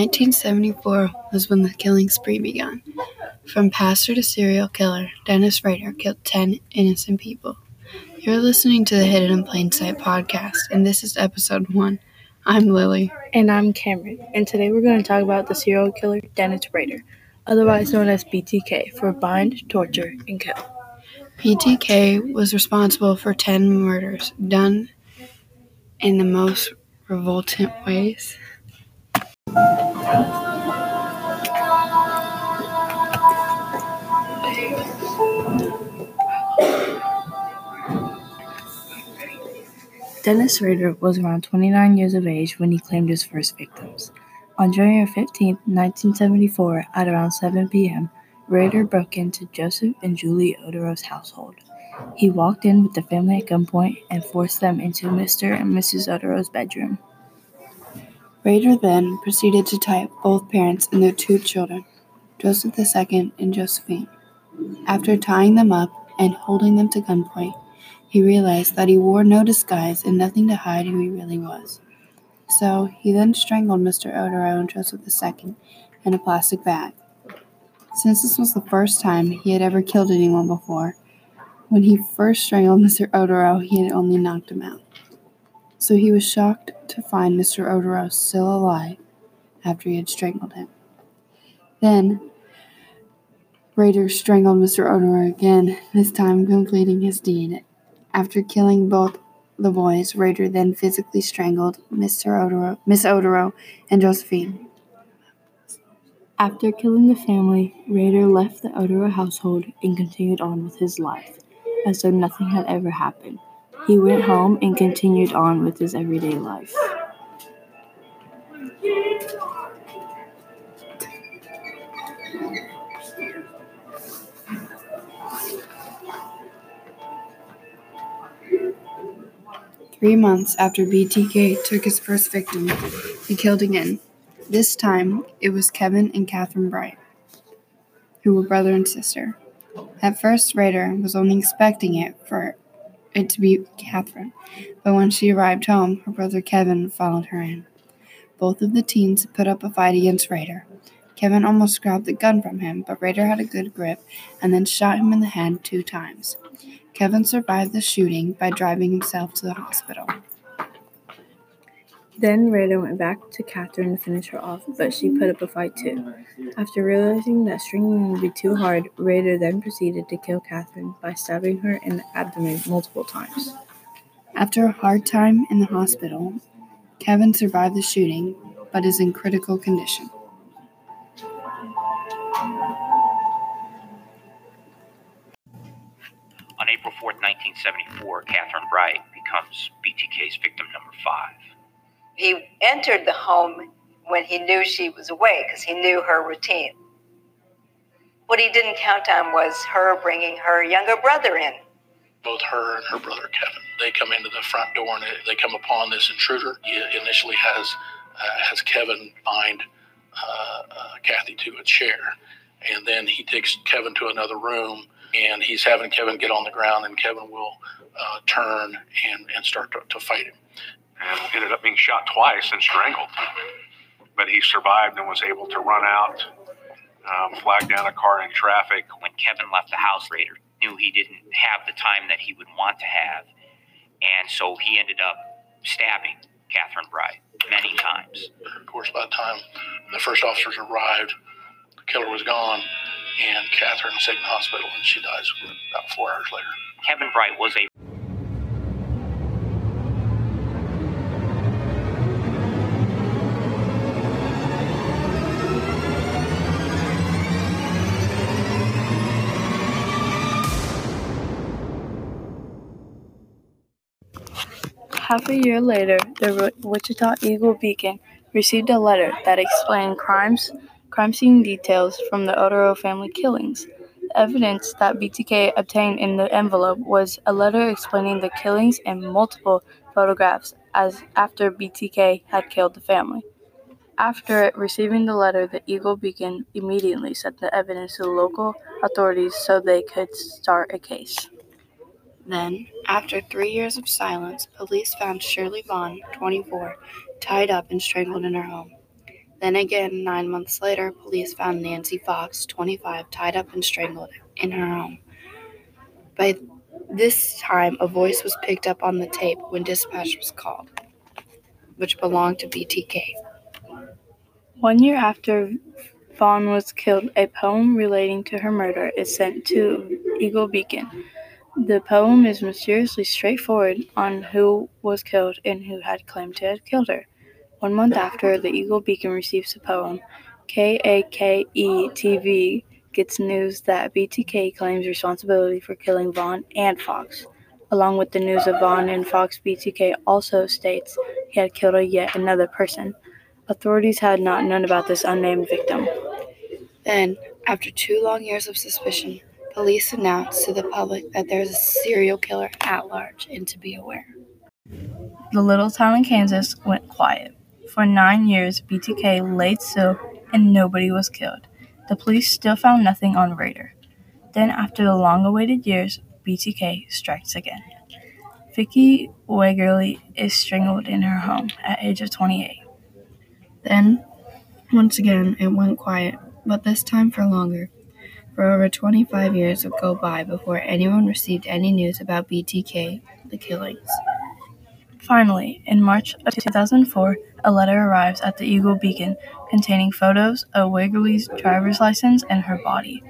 1974 was when the killing spree began. From pastor to serial killer, Dennis Rader killed 10 innocent people. You're listening to the Hidden in Plain Sight podcast, and this is episode one. I'm Lily. And I'm Cameron, and today we're going to talk about the serial killer Dennis Rader, otherwise known as BTK, for bind, torture, and kill. BTK was responsible for 10 murders done in the most revoltant ways. Dennis Rader was around 29 years of age when he claimed his first victims. On January 15, 1974, at around 7 p.m., Rader broke into Joseph and Julie Otero's household. He walked in with the family at gunpoint and forced them into Mr. and Mrs. Otero's bedroom. Rader then proceeded to tie both parents and their two children, Joseph II and Josephine. After tying them up and holding them to gunpoint, he realized that he wore no disguise and nothing to hide who he really was. So he then strangled Mr. Otero and Joseph II in a plastic bag. Since this was the first time he had ever killed anyone before, when he first strangled Mr. Otero, he had only knocked him out. So he was shocked to find Mr. Otero still alive after he had strangled him. Then, Rader strangled Mr. Otero again, this time completing his deed. After killing both the boys, Rader then physically strangled Mr. Otero, Miss Otero and Josephine. After killing the family, Rader left the Otero household and continued on with his life, as though nothing had ever happened. He went home and continued on with his everyday life. Three months after BTK took his first victim, he killed again. This time, it was Kevin and Catherine Bright, who were brother and sister. At first, Rader was only expecting it for it to be Catherine, but when she arrived home, her brother Kevin followed her in. Both of the teens put up a fight against Rader. Kevin almost grabbed the gun from him, but Rader had a good grip and then shot him in the head two times. Kevin survived the shooting by driving himself to the hospital. Then Rader went back to Catherine to finish her off, but she put up a fight too. After realizing that stringing would be too hard, Rader then proceeded to kill Catherine by stabbing her in the abdomen multiple times. After a hard time in the hospital, Kevin survived the shooting but is in critical condition. On April 4, 1974, Catherine Bright becomes BTK's victim number five. He entered the home when he knew she was away because he knew her routine. What he didn't count on was her bringing her younger brother in. Both her and her brother Kevin, they come into the front door and they come upon this intruder. He initially has uh, has Kevin bind uh, uh, Kathy to a chair, and then he takes Kevin to another room and he's having Kevin get on the ground, and Kevin will uh, turn and, and start to, to fight him. And ended up being shot twice and strangled. But he survived and was able to run out, um, flag down a car in traffic. When Kevin left the house, Rader knew he didn't have the time that he would want to have. And so he ended up stabbing Catherine Bright many times. Of course, by the time the first officers arrived, the killer was gone and Catherine was taken to the hospital, and she dies about four hours later. Kevin Bright was a Half a year later, the Wichita Eagle Beacon received a letter that explained crimes, crime scene details from the Otero family killings. The evidence that BTK obtained in the envelope was a letter explaining the killings and multiple photographs as after BTK had killed the family. After receiving the letter, the Eagle Beacon immediately sent the evidence to the local authorities so they could start a case. Then, after three years of silence, police found Shirley Vaughn, 24, tied up and strangled in her home. Then again, nine months later, police found Nancy Fox, 25, tied up and strangled in her home. By this time, a voice was picked up on the tape when dispatch was called, which belonged to BTK. One year after Vaughn was killed, a poem relating to her murder is sent to Eagle Beacon. The poem is mysteriously straightforward on who was killed and who had claimed to have killed her. One month after the Eagle Beacon receives the poem, KAKE gets news that BTK claims responsibility for killing Vaughn and Fox. Along with the news of Vaughn and Fox, BTK also states he had killed a yet another person. Authorities had not known about this unnamed victim. Then, after two long years of suspicion, police announced to the public that there is a serial killer at large and to be aware. The little town in Kansas went quiet. For nine years, BTK laid still and nobody was killed. The police still found nothing on Rader. Then, after the long awaited years, BTK strikes again. Vicki Wegerle is strangled in her home at age of 28. Then, once again, it went quiet, but this time for longer. For over 25 years would go by before anyone received any news about BTK, the killings. Finally, in March of 2004, a letter arrives at the Eagle Beacon containing photos of Wegerle's driver's license and her body.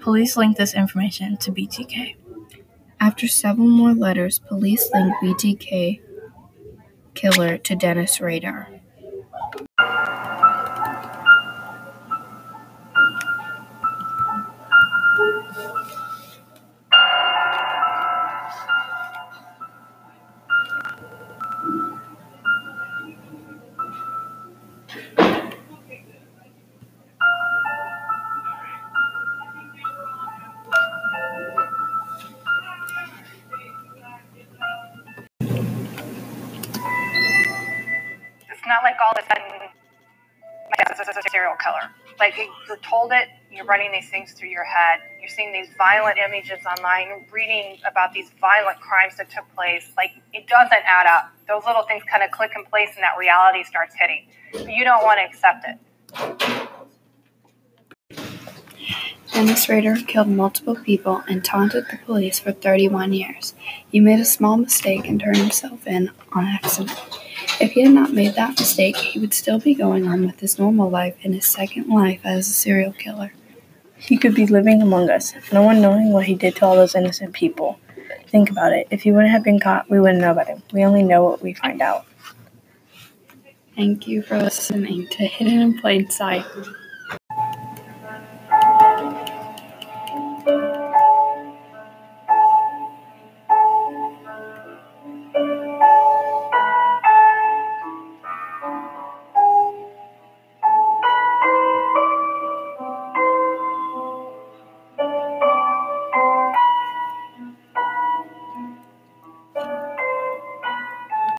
Police link this information to BTK. After several more letters, police link BTK killer to Dennis Rader. Killer. Like you're told it, you're running these things through your head. You're seeing these violent images online, reading about these violent crimes that took place. Like it doesn't add up. Those little things kind of click in place, and that reality starts hitting. But you don't want to accept it. Dennis Rader killed multiple people and taunted the police for 31 years. He made a small mistake and turned himself in on accident. If he had not made that mistake, he would still be going on with his normal life in his second life as a serial killer. He could be living among us, no one knowing what he did to all those innocent people. Think about it. If he wouldn't have been caught, we wouldn't know about him. We only know what we find out. Thank you for listening to Hidden in Plain Sight.